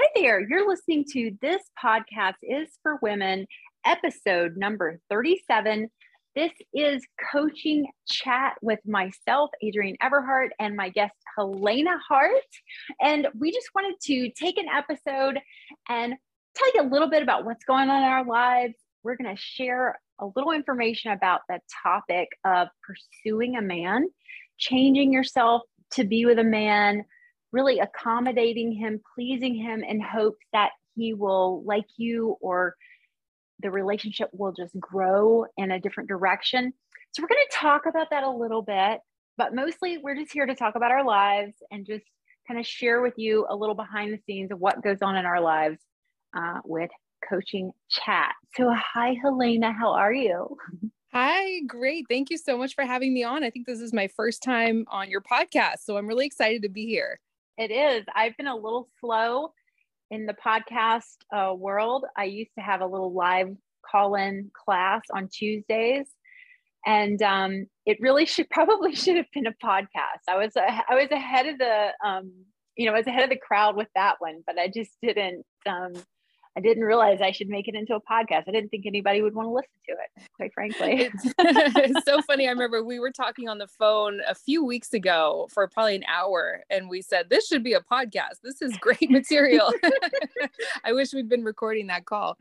Hi there. You're listening to This Podcast is for Women, episode number 37. This is coaching chat with myself, Adrienne Everheart, and my guest, Helena Hart. And we just wanted to take an episode and tell you a little bit about what's going on in our lives. We're going to share a little information about the topic of pursuing a man, changing yourself to be with a man, really accommodating him, pleasing him in hopes that he will like you or the relationship will just grow in a different direction. So, we're going to talk about that a little bit, but mostly we're just here to talk about our lives and just kind of share with you a little behind the scenes of what goes on in our lives uh, with coaching chat. So, hi, Helena, how are you? Hi, great. Thank you so much for having me on. I think this is my first time on your podcast, so I'm really excited to be here. It is. I've been a little slow in the podcast uh, world. I used to have a little live call in class on Tuesdays. And um, it really should probably should have been a podcast. I was uh, I was ahead of the um, you know I was ahead of the crowd with that one, but I just didn't um, I didn't realize I should make it into a podcast. I didn't think anybody would want to listen to it, quite frankly. It's, it's, so funny. I remember we were talking on the phone a few weeks ago for probably an hour, and we said, This should be a podcast. This is great material. I wish we'd been recording that call.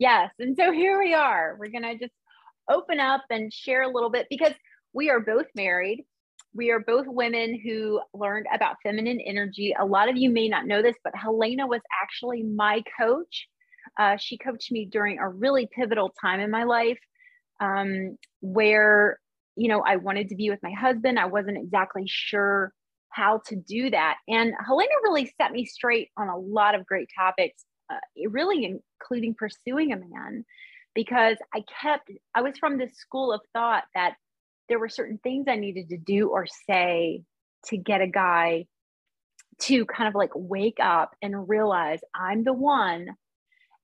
Yes. And so here we are. We're going to just open up and share a little bit because we are both married we are both women who learned about feminine energy. A lot of you may not know this, but Helena was actually my coach. Uh, she coached me during a really pivotal time in my life um, where, you know, I wanted to be with my husband. I wasn't exactly sure how to do that. And Helena really set me straight on a lot of great topics, uh, really including pursuing a man, because I kept, I was from this school of thought that there were certain things I needed to do or say to get a guy to kind of like wake up and realize I'm the one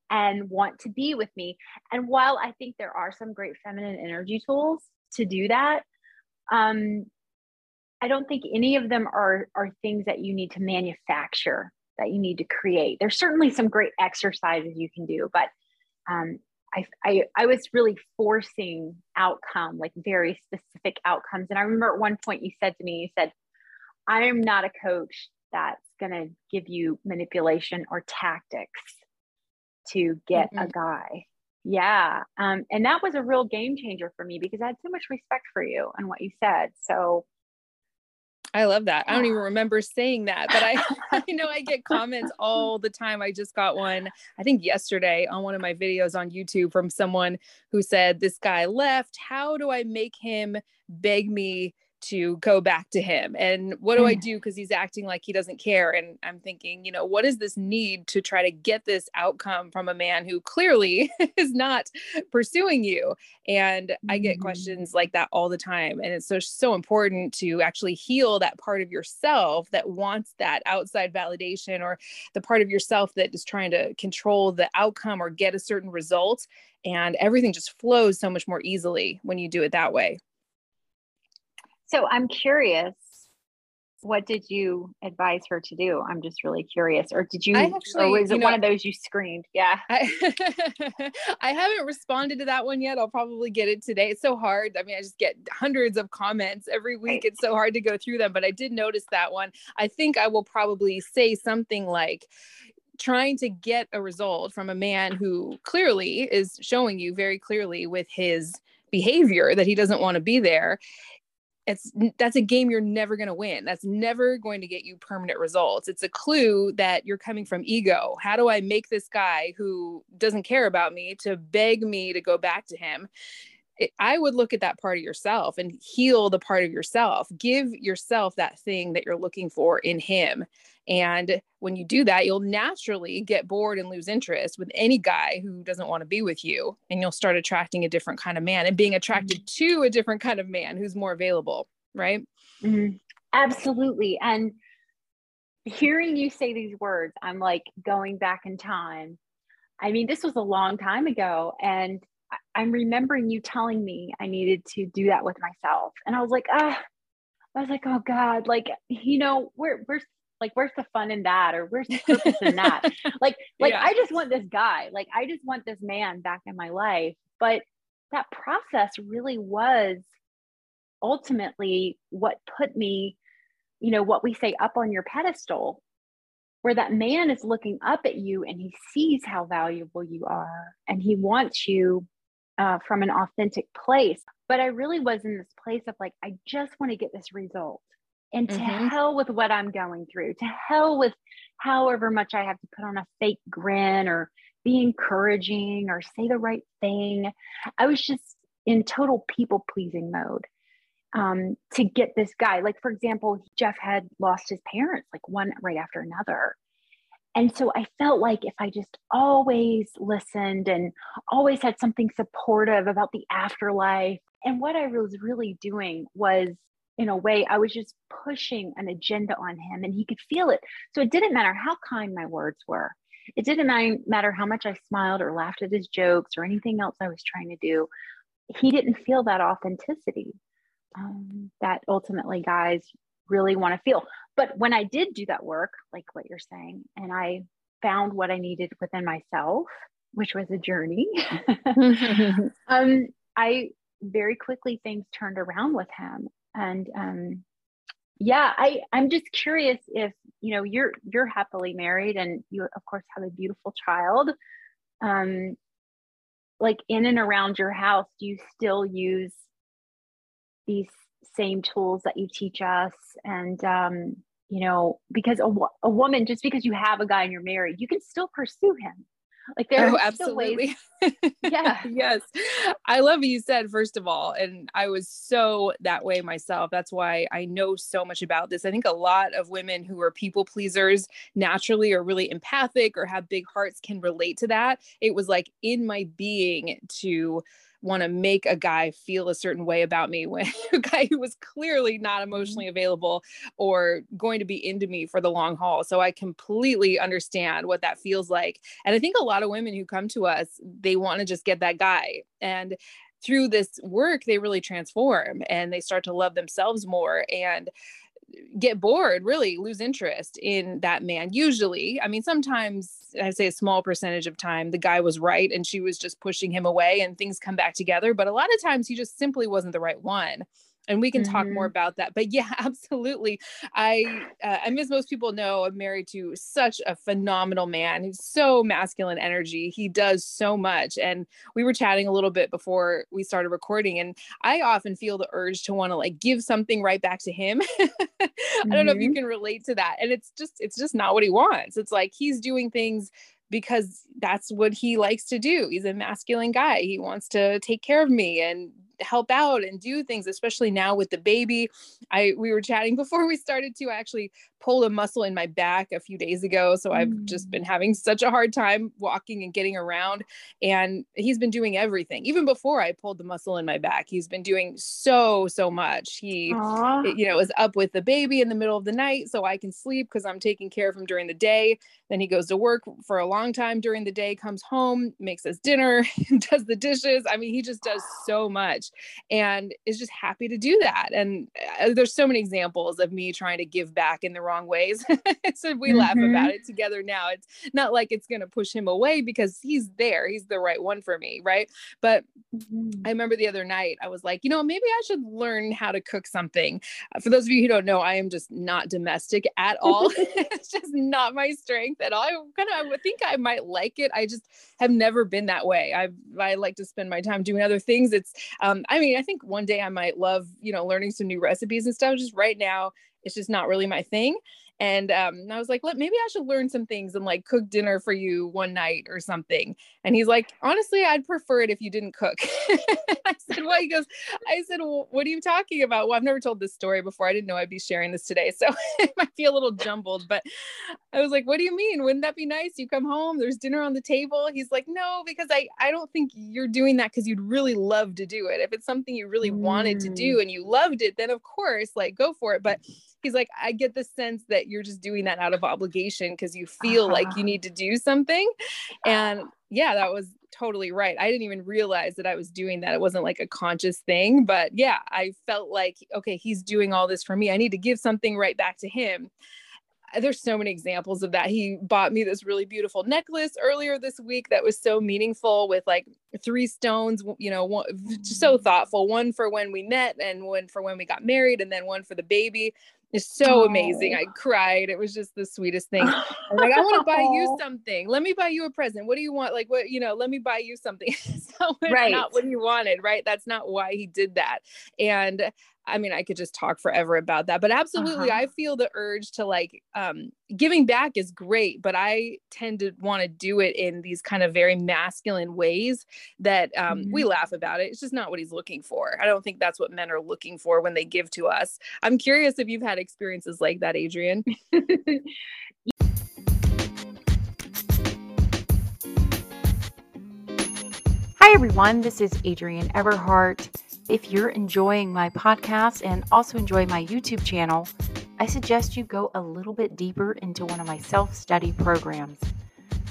and want to be with me. And while I think there are some great feminine energy tools to do that, um, I don't think any of them are are things that you need to manufacture that you need to create. There's certainly some great exercises you can do, but um, I, I, I was really forcing outcome, like very specific outcomes. And I remember at one point you said to me, you said, I am not a coach that's going to give you manipulation or tactics to get mm-hmm. a guy. Yeah. Um, and that was a real game changer for me because I had so much respect for you and what you said. So I love that. I don't even ah. remember saying that, but I, I know I get comments all the time. I just got one, I think yesterday on one of my videos on YouTube from someone who said, This guy left. How do I make him beg me to go back to him. And what do i mm. do? Because he's acting like he doesn't care. And i'm thinking you know what is this need to try to get this outcome from a man who clearly is not pursuing you? And i get mm-hmm. questions like that all the time. And it's so so important to actually heal that part of yourself that wants that outside validation or the part of yourself that is trying to control the outcome or get a certain result. And everything just flows so much more easily when you do it that way so I'm curious, what did you advise her to do? I'm just really curious. Or did you, I actually, or was it know, one of those you screamed? Yeah. I, I haven't responded to that one yet. I'll probably get it today. It's so hard. I mean, I just get hundreds of comments every week. Right. It's so hard to go through them, but I did notice that one. I think I will probably say something like, trying to get a result from a man who clearly is showing you very clearly with his behavior that he doesn't want to be there it's that's a game you're never going to win. That's never going to get you permanent results. It's a clue that you're coming from ego. How do i make this guy who doesn't care about me to beg me to go back to him it, I would look at that part of yourself and heal the part of yourself. Give yourself that thing that you're looking for in him. And when you do that, you'll naturally get bored and lose interest with any guy who doesn't want to be with you. And you'll start attracting a different kind of man and being attracted mm-hmm. to a different kind of man who's more available. Right. Mm-hmm. Absolutely. And hearing you say these words, I'm like going back in time. I mean, this was a long time ago. And I'm remembering you telling me I needed to do that with myself. And I was like, ah, I was like, oh God, like, you know, we're we're Like, where's the fun in that? Or where's the purpose in that? Like, like yeah. I just want this guy. Like, I just want this man back in my life. But that process really was ultimately what put me, you know, what we say up on your pedestal, where that man is looking up at you and he sees how valuable you are and he wants you uh, from an authentic place. But I really was in this place of like, I just want to get this result. And to mm-hmm. hell with what I'm going through, to hell with however much I have to put on a fake grin or be encouraging or say the right thing. I was just in total people pleasing mode um, to get this guy. Like, for example, Jeff had lost his parents, like one right after another. And so I felt like if I just always listened and always had something supportive about the afterlife, and what I was really doing was, in a way, I was just pushing an agenda on him and he could feel it. So it didn't matter how kind my words were. It didn't matter how much I smiled or laughed at his jokes or anything else I was trying to do. He didn't feel that authenticity um, that ultimately guys really want to feel. But when I did do that work, like what you're saying, and I found what I needed within myself, which was a journey, um, I very quickly things turned around with him. And um, yeah, I I'm just curious if you know you're you're happily married and you of course have a beautiful child. Um, like in and around your house, do you still use these same tools that you teach us. And um, you know because a, a woman just because you have a guy and you're married you can still pursue him. Like there oh, are absolutely. Yeah. Yes. I love what you said first of all and i was so that way myself. That's why i know so much about this. I think a lot of women who are people pleasers naturally or really empathic or have big hearts can relate to that. It was like in my being to want to make a guy feel a certain way about me when a guy who was clearly not mm-hmm. emotionally available or going to be into me for the long haul. So I completely understand what that feels like. And I think a lot of women who come to us, they want to just get that guy. And through this work, they really transform and they start to love themselves more. And get bored, really lose interest in that man. Usually, I mean, sometimes I say a small percentage of time the guy was right and she was just pushing him away and things come back together. But a lot of times he just simply wasn't the right one and we can mm-hmm. talk more mm-hmm. about that but yeah absolutely i uh, i as most people know i'm married to such a phenomenal man he's so masculine energy he does so much and we were chatting a little bit before we started recording and i often feel the urge to want to like give something right back to him i don't know if you mm-hmm. can relate to that and it's just it's just not what he wants it's like he's doing things because that's what he likes to do. He's a masculine guy. He wants to take care of me and help out and do things especially now with the baby. I we were chatting before we started to actually pulled a muscle in my back a few days ago. So I've mm. just been having such a hard time walking and getting around. And he's been doing everything. Even before I pulled the muscle in my back, he's been doing so, so much. He, Aww. you know, is up with the baby in the middle of the night so I can sleep because I'm taking care of him during the day. Then he goes to work for a long time during the day, comes home, makes us dinner, does the dishes. I mean, he just does so much and is just happy to do that. And uh, there's so many examples of me trying to give back in the wrong ways. so we mm-hmm. laugh about it together now. It's not like it's going to push him away because he's there. He's the right one for me. Right. But mm-hmm. I remember the other night, I was like, you know, maybe I should learn how to cook something. Uh, for those of you who don't know, I am just not domestic at all. it's just not my strength at all. I kind of I think I might like it. I just have never been that way. I I like to spend my time doing other things. It's um I mean, I think one day I might love, you know, learning some new recipes and stuff. Just right now, it's just not really my thing. And um, I was like, let maybe I should learn some things and like cook dinner for you one night or something. And he's like, honestly, I'd prefer it if you didn't cook. I said, well, he goes, I said, well, what are you talking about? Well, I've never told this story before. I didn't know I'd be sharing this today. So it might be a little jumbled, but I was like, what do you mean? Wouldn't that be nice? You come home, there's dinner on the table. He's like, no, because I, I don't think you're doing that because you'd really love to do it. If it's something you really wanted to do mm. and you loved it, then of course, like go for it. But he's like, I get the sense that you're just doing that out of obligation because you feel uh-huh. like you uh-huh. need to do something. And yeah, that was totally right. I didn't even realize that I was doing that. It wasn't like a conscious thing, but yeah, I felt like, okay, he's doing all this for me. I need to give something right back to him. there's so many examples of that. He bought me this really beautiful necklace earlier this week that was so meaningful with like three stones, you know, one, so thoughtful. One for when we met and one for when we got married and then one for the baby. It's so amazing. Oh. I cried. It was just the sweetest thing. I'm like, I want to buy you oh. something. Let me buy you a present. What do you want? Like, what, you know, let me buy you something. so right. not what he wanted, right? That's not why he did that. And I mean, I could just talk forever about that, but absolutely, uh-huh. I feel the urge to like um, giving back is great, but I tend to want to do it in these kind of very masculine ways that um, mm-hmm. we laugh about it. It's just not what he's looking for. I don't think that's what men are looking for when they give to us. I'm curious if you've had experiences like that, Adrienne. Hi, everyone. This is Adrienne Everheart. If you're enjoying my podcast and also enjoy my YouTube channel, I suggest you go a little bit deeper into one of my self study programs.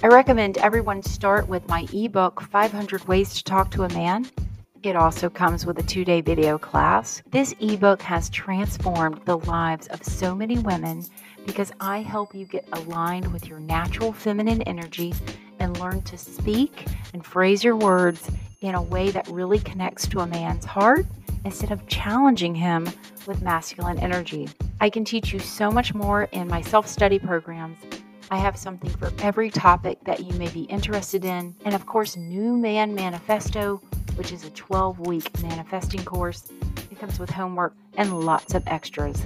I recommend everyone start with my ebook, 500 Ways to Talk to a Man. It also comes with a two day video class. This ebook has transformed the lives of so many women because I help you get aligned with your natural feminine energy and learn to speak and phrase your words in a way that really connects to a man's heart instead of challenging him with masculine energy. I can teach you so much more in my self study programs. I have something for every topic that you may be interested in. And of course, New Man Manifesto, which is a 12 week manifesting course. It comes with homework and lots of extras.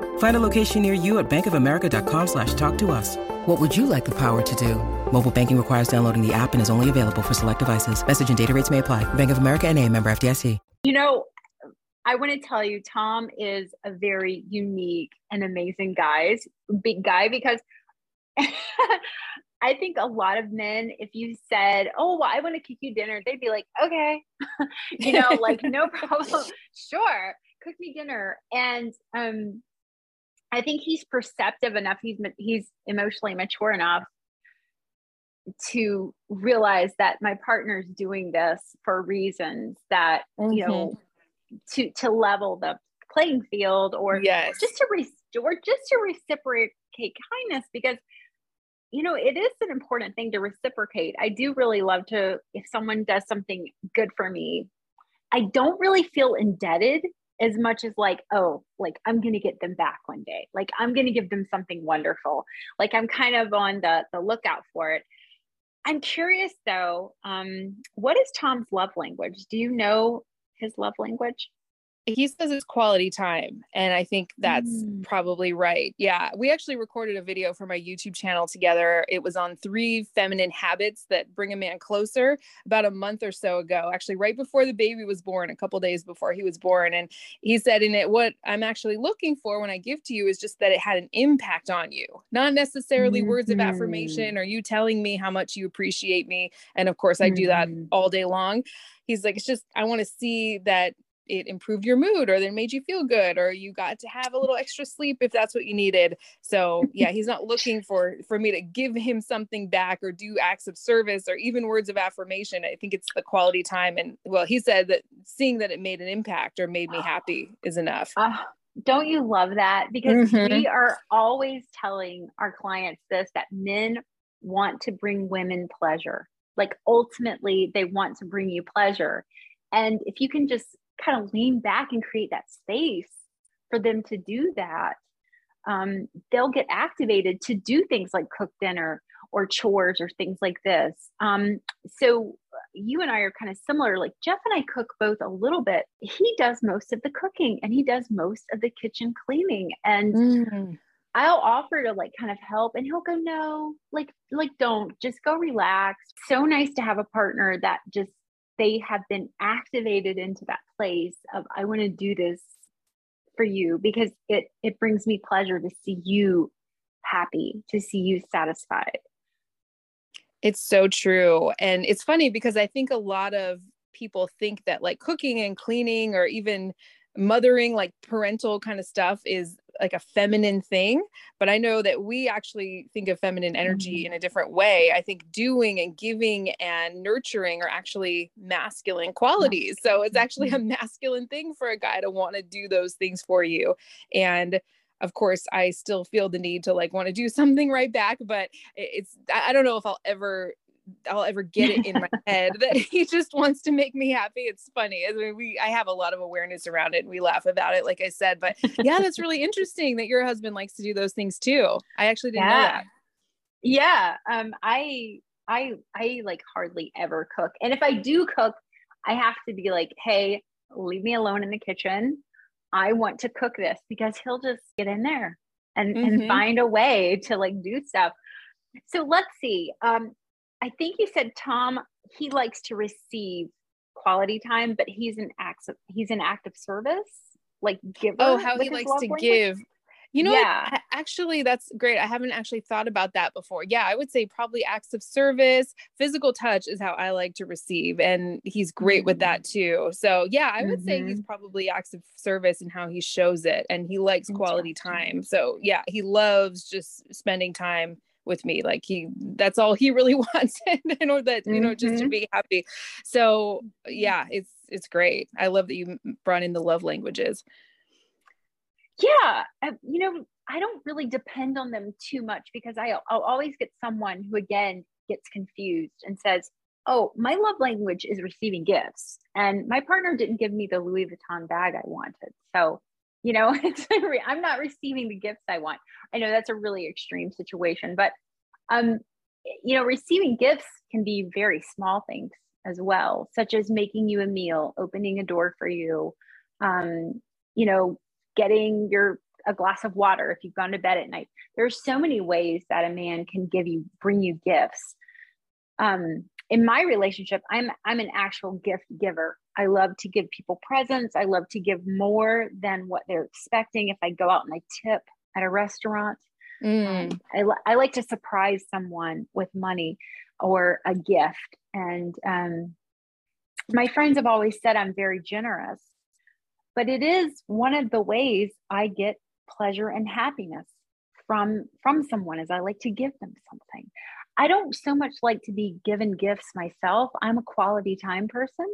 Find a location near you at bankofamerica.com slash talk to us. What would you like the power to do? Mobile banking requires downloading the app and is only available for select devices. Message and data rates may apply. Bank of America and a member FDIC. You know, I want to tell you, Tom is a very unique and amazing guy, big guy, because I think a lot of men, if you said, "Oh, well, I want to cook you dinner," they'd be like, "Okay," you know, like no problem, sure, cook me dinner. And um, I think he's perceptive enough. He's he's emotionally mature enough to realize that my partner's doing this for reasons that mm-hmm. you know to to level the playing field or yes. just to restore just to reciprocate kindness because you know it is an important thing to reciprocate i do really love to if someone does something good for me i don't really feel indebted as much as like oh like i'm to get them back one day. Like i'm to give them something wonderful. Like i'm kind of on the the lookout for it. I'm curious though um what is tom's love language? Do you know his love language he says it's quality time and i think that's mm. probably right yeah we actually recorded a video for my youtube channel together it was on three feminine habits that bring a man closer about a month or so ago actually right before the baby was born a couple days before he was born and he said in it what i'm actually looking for when i give to you is just that it had an impact on you not necessarily mm-hmm. words of affirmation or you telling me how much you appreciate me and of course i mm-hmm. do that mm-hmm. all day long he's like it's just i want to see that it improved your mood or that made you feel good or you got to have a little extra sleep if that's what you needed. So yeah he's not looking for for me to give him something back or do acts of service or even words of affirmation. I think it's the quality time and well he said that seeing that it made an impact or made me happy is enough. Uh, don't you love that? Because mm-hmm. we are always telling our clients this that men want to bring women pleasure. Like ultimately they want to bring you pleasure. And if you can just kind of lean back and create that space for them to do that, um, they'll get activated to do things like cook dinner or chores or things like this. Um, so you and I are kind of similar. Like Jeff and I cook both a little bit. He does most of the cooking and he does most of the kitchen cleaning. And mm. I'll offer to like kind of help and he'll go, no, like, like don't just go relax. So nice to have a partner that just they have been activated into that place of I want to do this for you because it it brings me pleasure to see you happy, to see you satisfied. It's so true. And it's funny because I think a lot of people think that like cooking and cleaning or even mothering like parental kind of stuff is like a feminine thing but i know that we actually think of feminine energy mm-hmm. in a different way i think doing and giving and nurturing are actually masculine qualities so it's actually a mm-hmm. masculine thing for a guy to want to do those things for you and of course i still feel the need to like want to do something right back but it's i don't know if i'll ever I'll ever get it in my head that he just wants to make me happy. It's funny. I mean, we I have a lot of awareness around it and we laugh about it, like I said. But yeah, that's really interesting that your husband likes to do those things too. I actually didn't yeah. know that. Yeah. Um, I I I like hardly ever cook. And if I do cook, I have to be like, hey, leave me alone in the kitchen. I want to cook this because he'll just get in there and, mm-hmm. and find a way to like do stuff. So let's see. Um, I think you said Tom, he likes to receive quality time, but he's an act of, he's an act of service, like giver. Oh, how he likes to language? give. You know, yeah. What? actually, that's great. I haven't actually thought about that before. Yeah, I would say probably acts of service, physical touch is how I like to receive, and he's great mm-hmm. with that mm. too. So, yeah, I would mm-hmm. say he's mm-hmm. probably acts of service and how he shows it, and he likes quality time. So, yeah, he loves just spending time with me like he that's all he really wants in order that you know just to mm-hmm. be happy. So yeah it's it's great. I love that you brought in the love languages. Yeah you know i don't really depend on them too much because I, i'll always get someone who again gets confused and says oh my love language is receiving gifts and my partner didn't give me the louis vuitton bag i wanted. So you know i'm not receiving the gifts i want. I know that's a really extreme situation but um you know receiving gifts can be very small things as well such as making you a meal opening a door for you um you know getting your a glass of water if you've gone to bed at night. There's so many ways that a man can give you bring you gifts. Um in my relationship i'm i'm an actual gift giver. I love to give people presents. I love to give more than what they're expecting. If i go out and i tip at a restaurant mm. um, I, I like to surprise someone with money or a gift. And um, my friends have always said i'm very generous but it is one of the ways i get pleasure and happiness from from someone is i like to give them something I don't so much like to be given gifts myself. I'm a quality time person.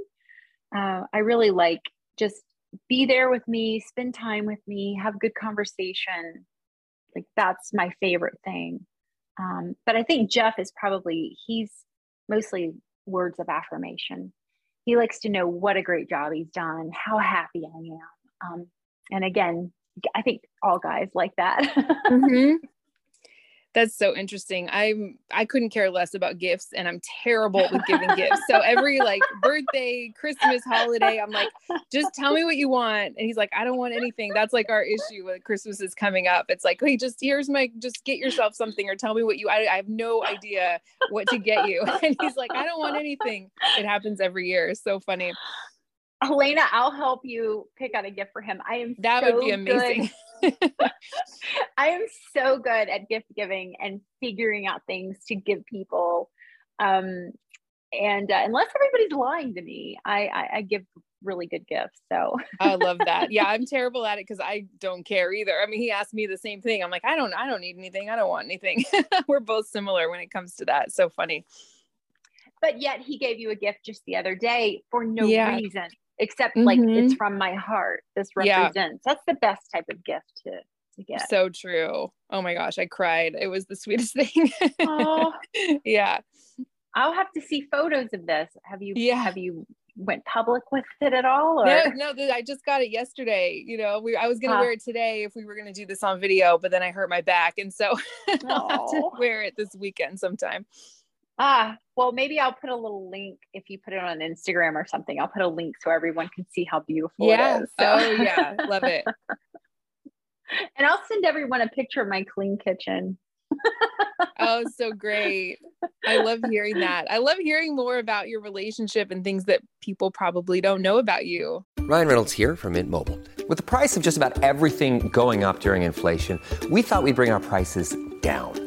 Uh, I really like just be there with me, spend time with me, have good conversation. Like that's my favorite thing. Um, but I think Jeff is probably, he's mostly words of affirmation. He likes to know what a great job he's done, how happy I am. Um, and again, I think all guys like that. mm-hmm. That's so interesting. I'm I couldn't care less about gifts and I'm terrible with giving gifts. So every like birthday, Christmas, holiday, I'm like, just tell me what you want. And he's like, I don't want anything. That's like our issue when Christmas is coming up. It's like, hey, just here's my just get yourself something or tell me what you I, I have no idea what to get you. And he's like, I don't want anything. It happens every year. It's so funny. Helena, I'll help you pick out a gift for him. I am that so would be amazing. I am so good at gift giving and figuring out things to give people. Um, and uh, unless everybody's lying to me, I, I, I give really good gifts. So I love that. Yeah, I'm terrible at it because I don't care either. I mean, he asked me the same thing. I'm like, I don't, I don't need anything. I don't want anything. We're both similar when it comes to that. So funny. But yet he gave you a gift just the other day for no yeah. reason except mm-hmm. like it's mm-hmm. from my heart. This represents. Yeah. That's the best type of gift to to get. So true. Oh my gosh, I cried. It was the sweetest thing. oh. yeah. I'll have to see photos of this. Have you yeah. have you went public with it at all or no no i just got it yesterday you know we i was gonna wear it today if we were gonna do this on video but then i hurt my back and so i'll have to wear it this weekend sometime Ah, well, maybe I'll put a little link if you put it on Instagram or something. I'll put a link so everyone can see how beautiful yeah. it is. So. Oh, yeah. Love it. and I'll send everyone a picture of my clean kitchen. oh, so great. I love hearing that. I love hearing more about your relationship and things that people probably don't know about you. Ryan Reynolds here from Mint Mobile. With the price of just about everything going up during inflation, we thought we'd bring our prices down.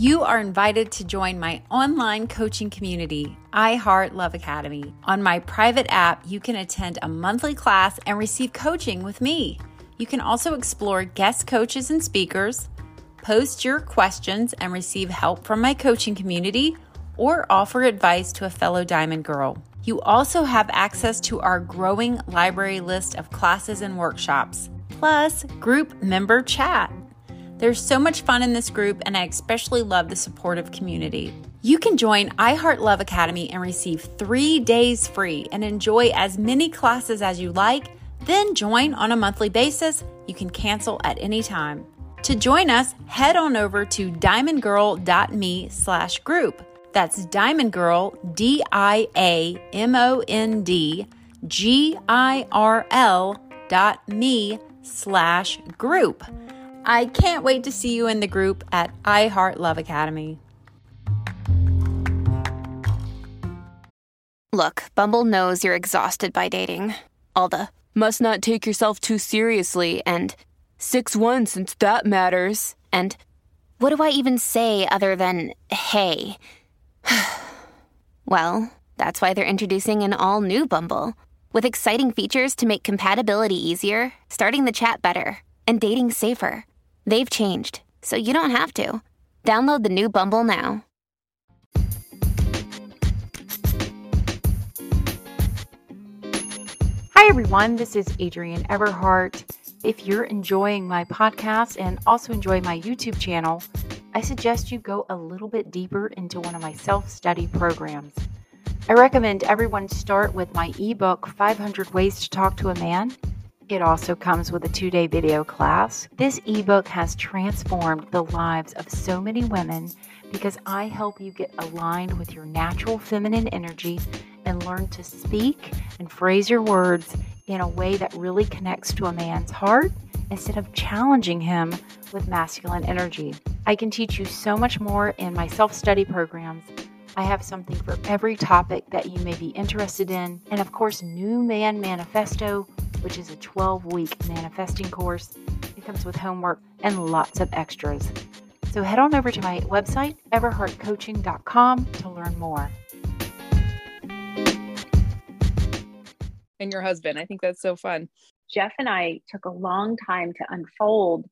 You are invited to join my online coaching community, I Heart Love Academy. On my private app, you can attend a monthly class and receive coaching with me. You can also explore guest coaches and speakers, post your questions and receive help from my coaching community, or offer advice to a fellow Diamond Girl. You also have access to our growing library list of classes and workshops, plus group member chat. There's so much fun in this group, and I especially love the supportive community. You can join iHeart Love Academy and receive three days free and enjoy as many classes as you like. Then join on a monthly basis. You can cancel at any time. To join us, head on over to diamondgirl.me slash group. That's Diamond Girl, D I A M O N D G I R L dot me slash group. I can't wait to see you in the group at I Heart Love Academy. Look, Bumble knows you're exhausted by dating. All the must not take yourself too seriously and 6 1 since that matters. And what do I even say other than hey? well, that's why they're introducing an all new Bumble with exciting features to make compatibility easier, starting the chat better, and dating safer. They've changed, so you don't have to. Download the new Bumble now. Hi, everyone. This is Adrienne Everheart. If you're enjoying my podcast and also enjoy my YouTube channel, I suggest you go a little bit deeper into one of my self study programs. I recommend everyone start with my ebook, 500 Ways to Talk to a Man. It also comes with a two day video class. This ebook has transformed the lives of so many women because I help you get aligned with your natural feminine energy and learn to speak and phrase your words in a way that really connects to a man's heart instead of challenging him with masculine energy. I can teach you so much more in my self study programs. I have something for every topic that you may be interested in. And of course, New Man Manifesto, which is a 12 week manifesting course. It comes with homework and lots of extras. So head on over to my website, everheartcoaching.com, to learn more. And your husband. I think that's so fun. Jeff and I took a long time to unfold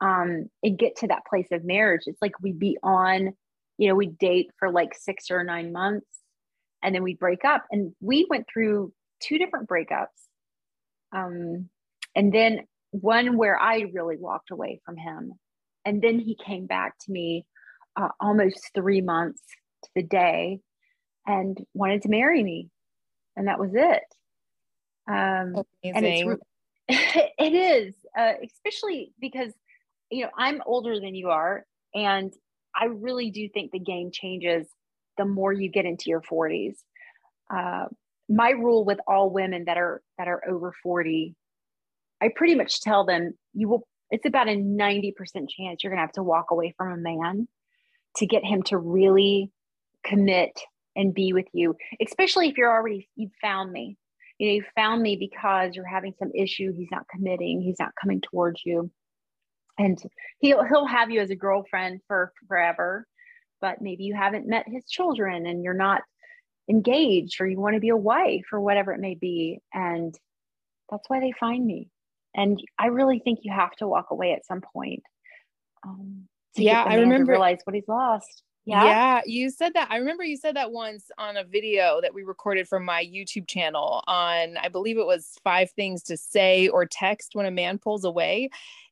um, and get to that place of marriage. It's like we'd be on, you know, we'd date for like six or nine months and then we'd break up. And we went through two different breakups. Um, and then one where I really walked away from him. And then he came back to me uh, almost three months to the day and wanted to marry me. And that was it. Um, and it's, it is, uh, especially because, you know, I'm older than you are. And I really do think the game changes the more you get into your 40s. Uh, my rule with all women that are that are over 40 i pretty much tell them you will it's about a 90% chance you're going to have to walk away from a man to get him to really commit and be with you especially if you're already you've found me. You know you found me because you're having some issue he's not committing he's not coming towards you. And he'll he'll have you as a girlfriend for forever but maybe you haven't met his children and you're not engaged or you want to be a wife or whatever it may be and that's why they find me. And i really think you have to walk away at some point um, yeah i remember realize what he's lost yeah? yeah you said that i remember you said that once on a video that we recorded from my youtube channel on i believe it was five things to say or text when a man pulls away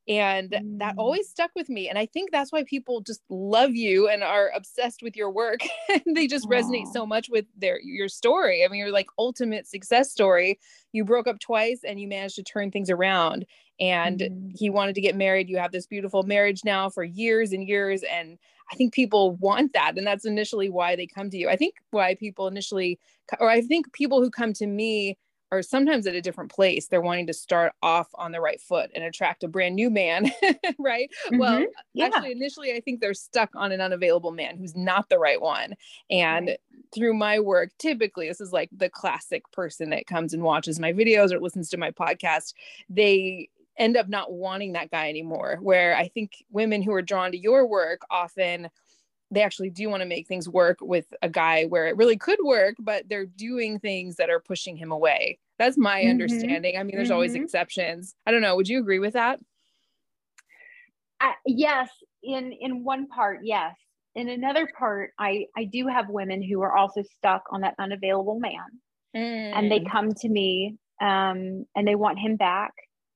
and mm. that always stuck with me and i think that's why people just love you and are obsessed with your work they just Aww. resonate so much with their your story i mean you're like ultimate success story you broke up twice and you managed to turn things around and mm. he wanted to get married you have this beautiful marriage now for years and years and i think people want that and that's initially why they come to you i think why people initially or i think people who come to me are sometimes at a different place. They're wanting to start off on the right foot and attract a brand new man, right? Mm-hmm. Well, yeah. actually, initially, I think they're stuck on an unavailable man who's not the right one. And right. through my work, typically, this is like the classic person that comes and watches my videos or listens to my podcast. They end up not wanting that guy anymore. Where I think women who are drawn to your work often they actually do want to make things work with a guy where it really could work, but they're doing things that are pushing him away. That's my mm-hmm. understanding. I mean, there's mm-hmm. always exceptions. I don't know. Would you agree with that? Uh, yes, in in one part, yes. In another part, I I do have women who are also stuck on that unavailable man, mm. and they mm. come to me um, and they want him back,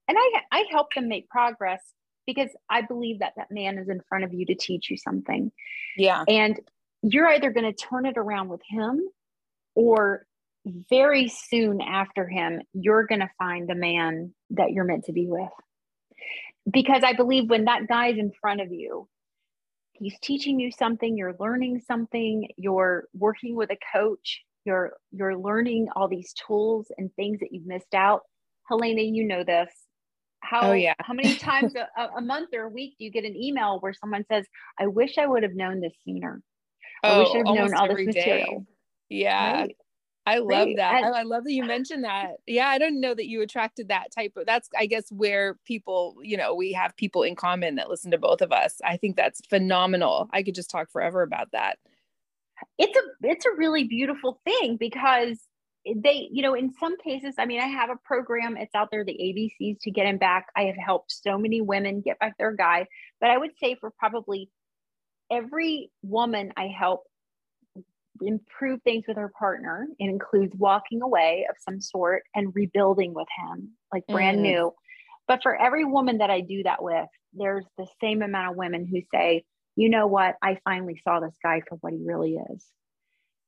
and I I help them make progress because I believe that that man is in front of you to teach you something. Yeah. And you're either going to turn it around with him or very soon after him, you're going to find the man that you're meant to be with. Because I believe when that guy's in front of you, he's teaching you something, you're learning something, you're working with a coach, you're you're learning all these tools and things that you've missed out. Helena, you know this how oh, yeah. how many times a, a, month or a week do you get an email where someone says i wish i would have known this sooner i oh, wish i'd have known all this material day. yeah right. I love right. that. And, I, I love that you mentioned that. Yeah, I don't know that you attracted that type of that's I guess where people, you know, we have people in common that listen to both of us. I think that's phenomenal. I could just talk forever about that. It's a it's a really beautiful thing because they you know in some cases i mean i have a program it's out there the abcs to get him back. I have helped so many women get back their guy but i would say for probably every woman i help improve things with her partner it includes walking away of some sort and rebuilding with him like brand mm. new. But for every woman that i do that with there's the same amount of women who say you know what? I finally saw this guy for what he really is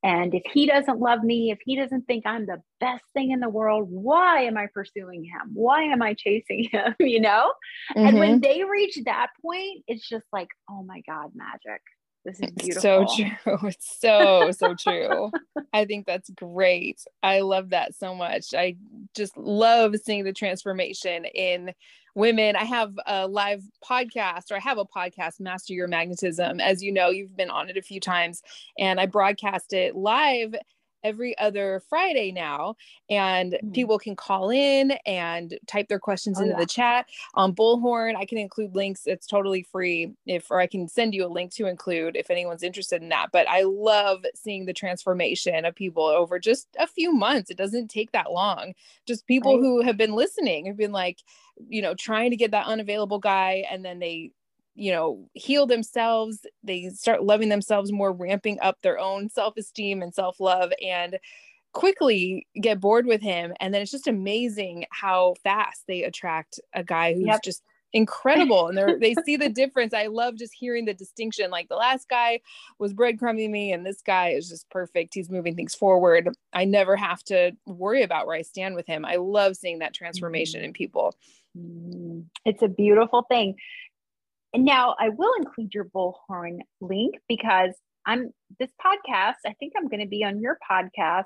and if he doesn't love me, if he doesn't think I'm the best thing in the world, why am I pursuing him? Why am I chasing him? You know? Mm-hmm. And when mm-hmm. they reach that point, it's just like, oh my God, magic. This is beautiful. So true. It's so, so true. I think that's great. I love that so much. I just love seeing the transformation in women. I have a live podcast, or I have a podcast, Master Your Magnetism. As you know, you've been on it a few times, and I broadcast it live every other Friday now, and mm-hmm. people can call in and type their questions oh, into yeah. the chat on Bullhorn. I can include links; it's totally free. If or I can send you a link to include if anyone's interested in that. But I love seeing the transformation of people over just a few months. It doesn't take that long. Just people right. who have been listening have been like, you know, trying to get that unavailable guy, and then they you know heal themselves. They start loving themselves more ramping up their own self-esteem and self-love and quickly get bored with him. And then it's just amazing how fast they attract a guy who's yep. just incredible. And they they see the difference. I love just hearing the distinction like the last guy was breadcrumbing me and this guy is just perfect. He's moving things forward. I never have to worry about where i stand with him. I love seeing that transformation mm-hmm. in people. Mm-hmm. it's a beautiful thing and now I will include your bullhorn link because I'm this podcast. I think I'm going to be on your podcast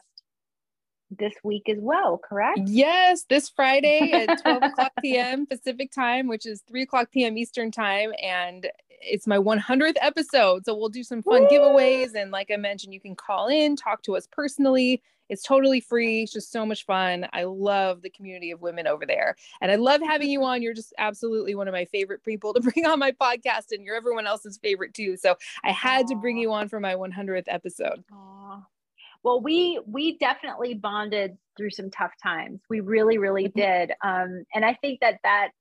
this week as well, correct? Yes, this Friday at 12 o'clock p.m. Pacific time, which is 3 o'clock p.m. Eastern time. And it's my 100th episode. So we'll do some fun Woo! giveaways. And like I mentioned, you can call in, talk to us personally. It's totally free. It's just so much fun. I love the community of women over there. And I love having you on. You're just absolutely one of my favorite people to bring on my podcast, and you're everyone else's favorite too. So I had Aww. to bring you on for my 100th episode. Aww. Well, we we definitely bonded through some tough times. We really, really mm-hmm. did. Um, and I think that that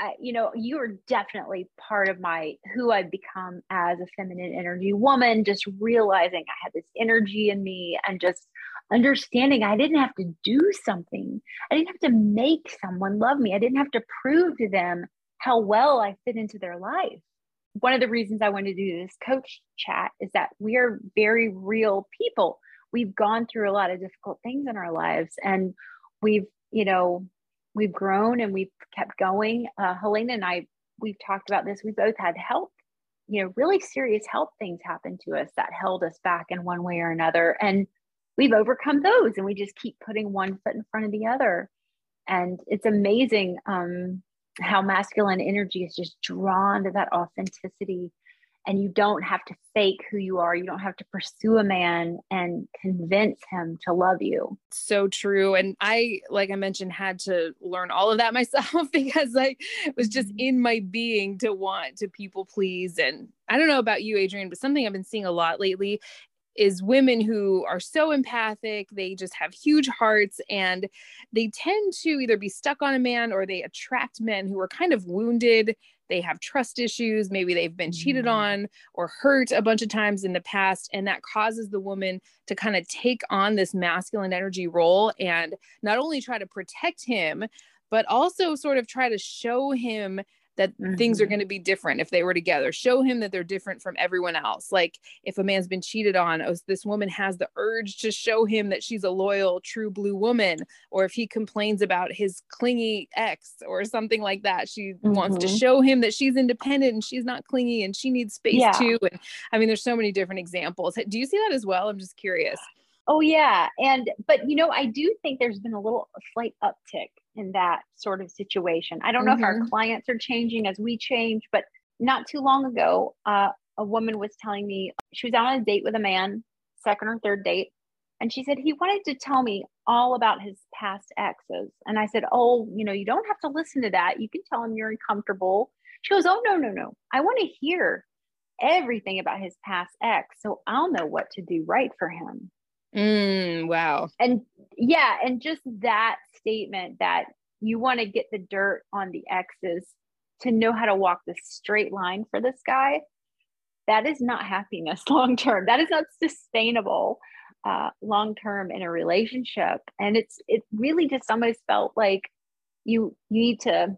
I, you know, you are definitely part of my who I've become as a feminine energy woman, just realizing I had this energy in me and just understanding I didn't have to do something. I didn't have to make someone love me. I didn't have to prove to them how well I fit into their life. One of the reasons I wanted to do this coach chat is that we are very real people. We've gone through a lot of difficult things in our lives and we've, you know, we've grown and we've kept going. Uh, Helena and I, we've talked about this. We both had help you know, really serious health things happen to us that held us back in one way or another. And we've overcome those and we just keep putting one foot in front of the other. And it's amazing um, how masculine energy is just drawn to that authenticity and you don't have to fake who you are. You don't have to pursue a man and convince him to love you. So true. And I, like I mentioned, had to learn all of that myself because I was just mm-hmm. in my being to want to people please. And I don't know about you, Adrienne, but something I've been seeing a lot lately is women who are so empathic they just have huge hearts and they tend to either be stuck on a man or they attract men who are kind of wounded they have trust issues maybe they've been cheated mm. on or hurt a bunch of times in the past and that causes the woman to kind of take on this masculine energy role and not only try to protect him but also sort of try to show him that mm-hmm. things are mm-hmm. going to be different if they were together. Show him that they're different from everyone else. Like if a man's been cheated on, oh, this woman has the urge to show him that she's a loyal, true blue woman. Or if he complains about his clingy ex or something like that, she mm-hmm. wants to mm-hmm. show him that she's independent and she's not clingy and she needs space yeah. too. And I mean, there's so many different examples. Do you see that as well? I'm just curious. Oh yeah, and but you know, I do think there's been a little a slight uptick in that sort of situation. I don't know mm-hmm. if our mm-hmm. clients are changing as we change, but not too long ago, uh, a woman was telling me she was out on a date with a man, second or third date, and she said he wanted to tell me all about his past exes. And I said, "Oh, you know, you don't have to listen to that. You can tell him you're uncomfortable." She goes, "Oh no, no, no. I want to hear everything about his past ex, so I'll know what to do right for him." Mm, wow. And yeah, and just that statement that you want to get the dirt on the exes to know how to walk the straight line for this guy. That is not happiness long term. That is not sustainable uh, long term in a relationship. And it's it really just almost felt like you you need to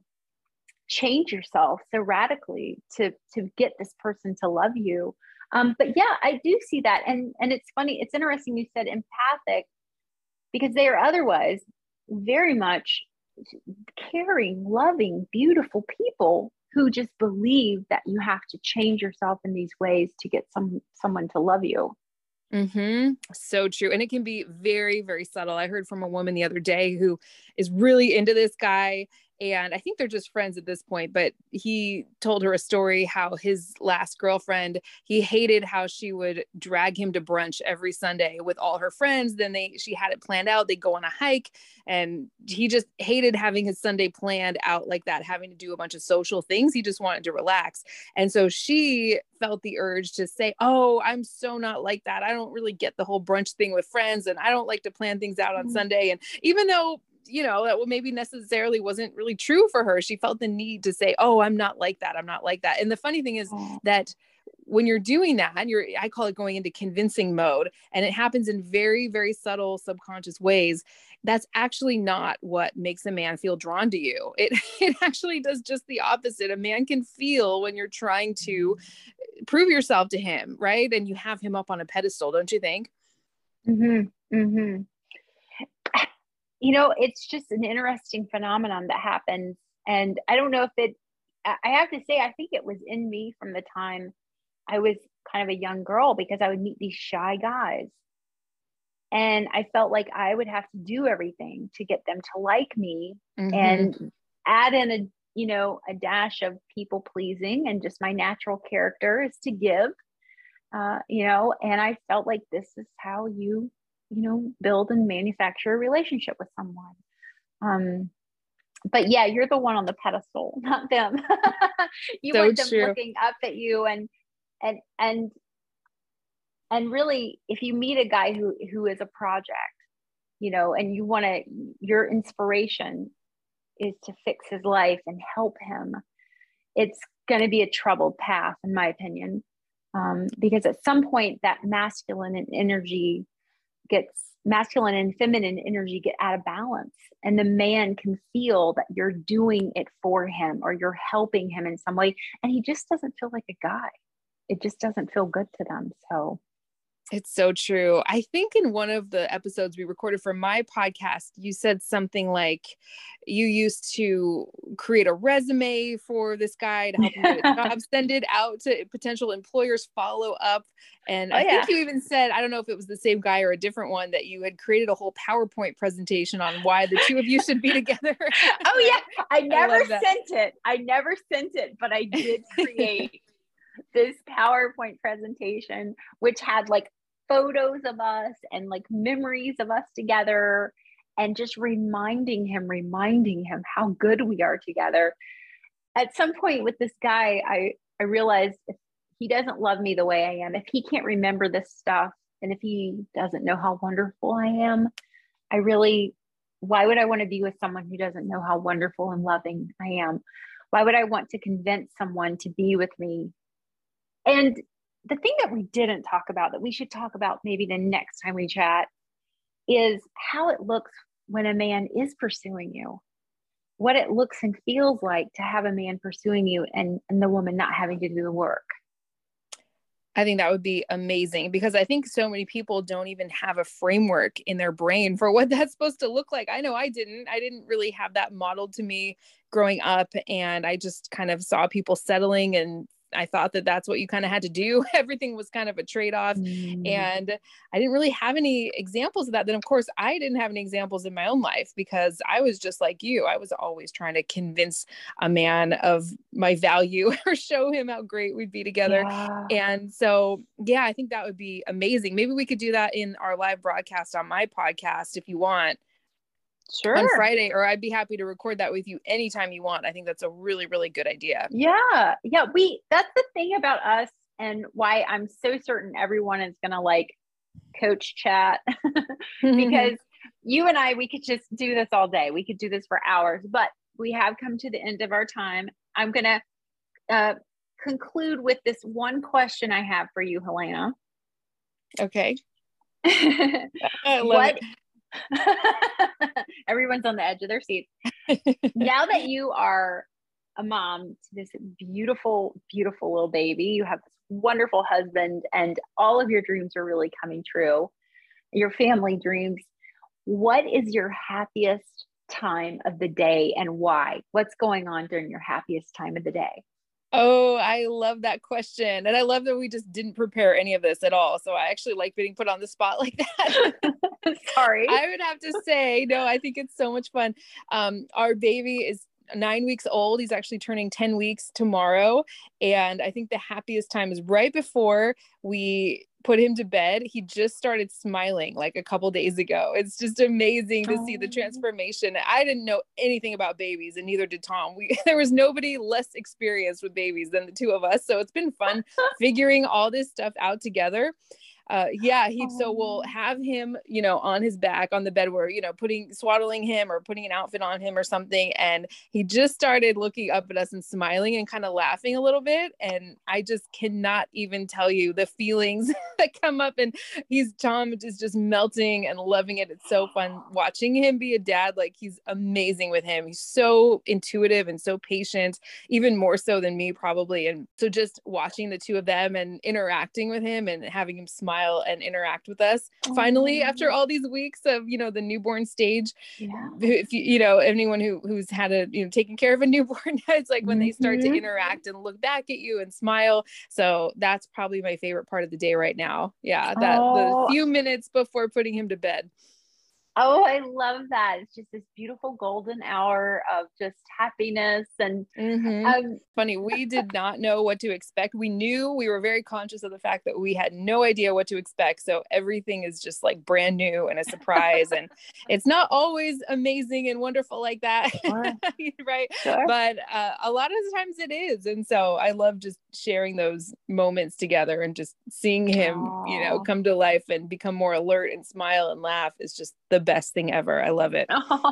change yourself so radically to to get this person to love you um, but yeah, I do see that. And, and it's funny, it's interesting you said empathic because they are otherwise very much caring, loving, beautiful people who just believe that you have to change yourself in these ways to get some someone to love you. Mm-hmm. So true. And it can be very, very subtle. I heard from a woman the other day who is really into this guy and I think they're just friends at this point. But he told her a story how his last girlfriend, he hated how she would drag him to brunch every Sunday with all her friends. Then they she had it planned out. They'd go on a hike, and he just hated having his Sunday planned out like that, having to do a bunch of social things. He just wanted to relax. And so she felt the urge to say, Oh, I'm so not like that. I don't really get the whole brunch thing with friends, and I don't like to plan things out on mm-hmm. Sunday. And even though you know, that maybe necessarily wasn't really true for her. She felt the need to say, Oh, I'm not like that. I'm not like that. And the funny thing is oh. that when you're doing that, and you're, I call it going into convincing mode, and it happens in very, very subtle subconscious ways. That's actually not what makes a man feel drawn to you. It, it actually does just the opposite. A man can feel when you're trying to mm-hmm. prove yourself to him, right? And you have him up on a pedestal, don't you think? Mm-hmm. Mm-hmm you know, it's just an interesting phenomenon that happens. And I don't know if it, I have to say, I think it was in me from the time I was kind of a young girl because I would meet these shy guys. And I felt like I would have to do everything to get them to like me mm-hmm. and add in a, you know, a dash of people pleasing and just my natural character is to give, uh, you know, and I felt like this is how you you know build and manufacture a relationship with someone. Um but yeah you're the one on the pedestal not them. You so want them true. looking up at you and and and and really if you meet a guy who who is a project you know and you want to your inspiration is to fix his life and help him it's going to be a troubled path in my opinion. Um, because at some point that masculine and energy gets masculine and feminine energy get out of balance. And the man can feel that you're doing it for him or you're helping him in some way. And he just doesn't feel like a guy. It just doesn't feel good to them. So it's so true. I think in one of the episodes we recorded for my podcast, you said something like you used to create a resume for this guy to help him get a job, send it out to potential employers, follow up. And oh, I yeah. think you even said, I don't know if it was the same guy or a different one, that you had created a whole PowerPoint presentation on why the two of you should be together. oh, yeah. I never I sent it. I never sent it, but I did create this PowerPoint presentation, which had like photos of us and like memories of us together and just reminding him, reminding him how good we are together. At some point with this guy, I, I realized if he doesn't love me the way I am, if he can't remember this stuff, and if he doesn't know how wonderful I am, I really, why would I want to be with someone who doesn't know how wonderful and loving I am? Why would I want to convince someone to be with me? And the thing that we didn't talk about that we should talk about maybe the next time we chat is how it looks when a man is pursuing you what it looks and feels like to have a man pursuing you and, and the woman not having to do the work I think that would be amazing because I think so many people don't even have a framework in their brain for what that's supposed to look like. I know I didn't. I didn't really have that modeled to me growing up. And I just kind of saw people settling and I thought that that's what you kind of had to do. Everything was kind of a trade off. Mm. And I didn't really have any examples of that. Then, of course, I didn't have any examples in my own life because I was just like you. I was always trying to convince a man of my value or show him how great we'd be together. Yeah. And so, yeah, I think that would be amazing. Maybe we could do that in our live broadcast on my podcast if you want sure on Friday, or I'd be happy to record that with you anytime you want. I think that's a really, really good idea. Yeah. Yeah. We, that's the thing about us and why I'm so certain everyone is going to like coach chat because you and I, we could just do this all day. We could do this for hours, but we have come to the end of our time. I'm going to uh, conclude with this one question I have for you, Helena. Okay. what, it. Everyone's on the edge of their seats. now that you are a mom to this beautiful, beautiful little baby, you have this wonderful husband, and all of your dreams are really coming true, your family dreams. What is your happiest time of the day and why? What's going on during your happiest time of the day? Oh, I love that question. And I love that we just didn't prepare any of this at all. So I actually like being put on the spot like that. Sorry. I would have to say, no, I think it's so much fun. Um, our baby is nine weeks old. He's actually turning 10 weeks tomorrow. And I think the happiest time is right before we put him to bed, he just started smiling like a couple days ago. It's just amazing to see the oh. transformation. I didn't know anything about babies, and neither did Tom. We there was nobody less experienced with babies than the two of us, so it's been fun figuring all this stuff out together uh, yeah, he so we'll have him, you know, on his back on the bed where, you know, putting swaddling him or putting an outfit on him or something. And he just started looking up at us and smiling and kind of laughing a little bit. And I just cannot even tell you the feelings that come up. And he's Tom is just melting and loving it. It's so fun watching him be a dad. Like he's amazing with him. He's so intuitive and so patient, even more so than me, probably. And so just watching the two of them and interacting with him and having him smile smile and interact with us oh. finally after all these weeks of you know the newborn stage yeah. if you you know anyone who who's had a you know taking care of a newborn it's like when mm-hmm. they start to mm-hmm. interact and look back at you and smile so that's probably my favorite part of the day right now yeah that oh. the few minutes before putting him to bed Oh, I love that. It's just this beautiful golden hour of just happiness and mm-hmm. um, funny. We did not know what to expect. We knew we were very conscious of the fact that we had no idea what to expect. So everything is just like brand new and a surprise. and it's not always amazing and wonderful like that. Sure. right. Sure. But uh, a lot of the times it is. And so I love just sharing those moments together and just seeing him, Aww. you know, come to life and become more alert and smile and laugh is just the best thing ever. I love it.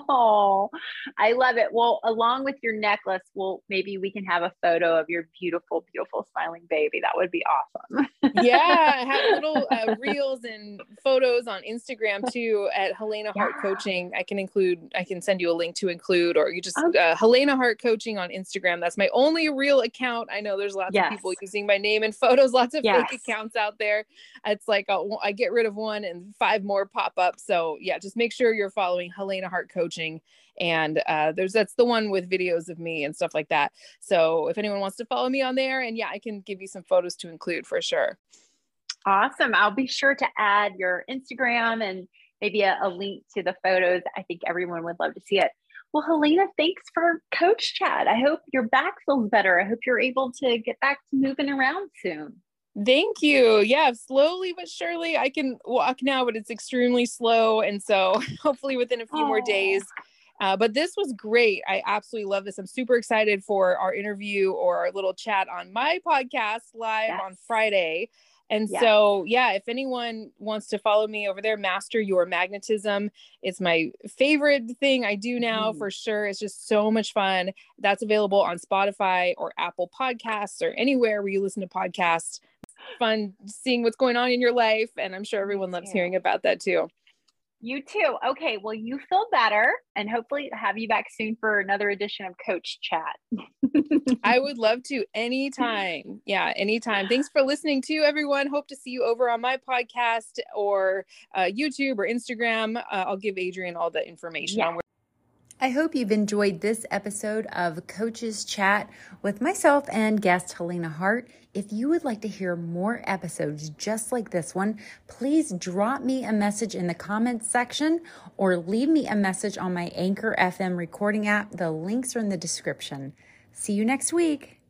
Oh, I love it. Well, along with your necklace, well, maybe we can have a photo of your beautiful, beautiful smiling baby. That would be awesome. yeah, I have little uh, reels and photos on Instagram too at Helena yeah. Hart Coaching. I can include, I can send you a link to include, or you just okay. uh, Helena Hart Coaching on Instagram. That's my only real account. I know there's lots yes. of people using my name and photos, lots of yes. fake accounts out there. It's like I'll, get rid of one and five more pop up. So yeah, just make sure you're following Helena Hart Coaching and uh, there's that's the one with videos of me and stuff like that so if anyone wants to follow me on there and yeah i can give you some photos to include for sure awesome i'll be sure to add your instagram and maybe a, a link to the photos i think everyone would love to see it well helena thanks for coach chat i hope your back feels better i hope you're able to get back to moving around soon Thank you. Yeah, slowly but surely I can walk now, but it's extremely slow. And so hopefully within a few more days, uh, but this was great. I absolutely love this. I'm super excited for our interview or our little chat on my podcast live yes. on Friday. And yes. so, yeah, if anyone wants to follow me over there, Master Your Magnetism. It's my favorite thing I do now mm. for sure. It's just so much fun. That's available on Spotify or Apple Podcasts or anywhere where you listen to podcasts. Fun seeing what's going on in your life. And I'm sure everyone loves hearing about that too. You too. Okay. Well, you feel better and hopefully have you back soon for another edition of Coach Chat. I would love to anytime. Yeah, anytime. Thanks for listening to everyone. Hope to see you over on my podcast or uh, YouTube or Instagram. Uh, I'll give Adrienne all the information yeah. on where I hope you've enjoyed this episode of Coaches Chat with myself and guest Helena Hart. If you would like to hear more episodes just like this one, please drop me a message in the comments section or leave me a message on my Anchor FM recording app. The links are in the description. See you next week.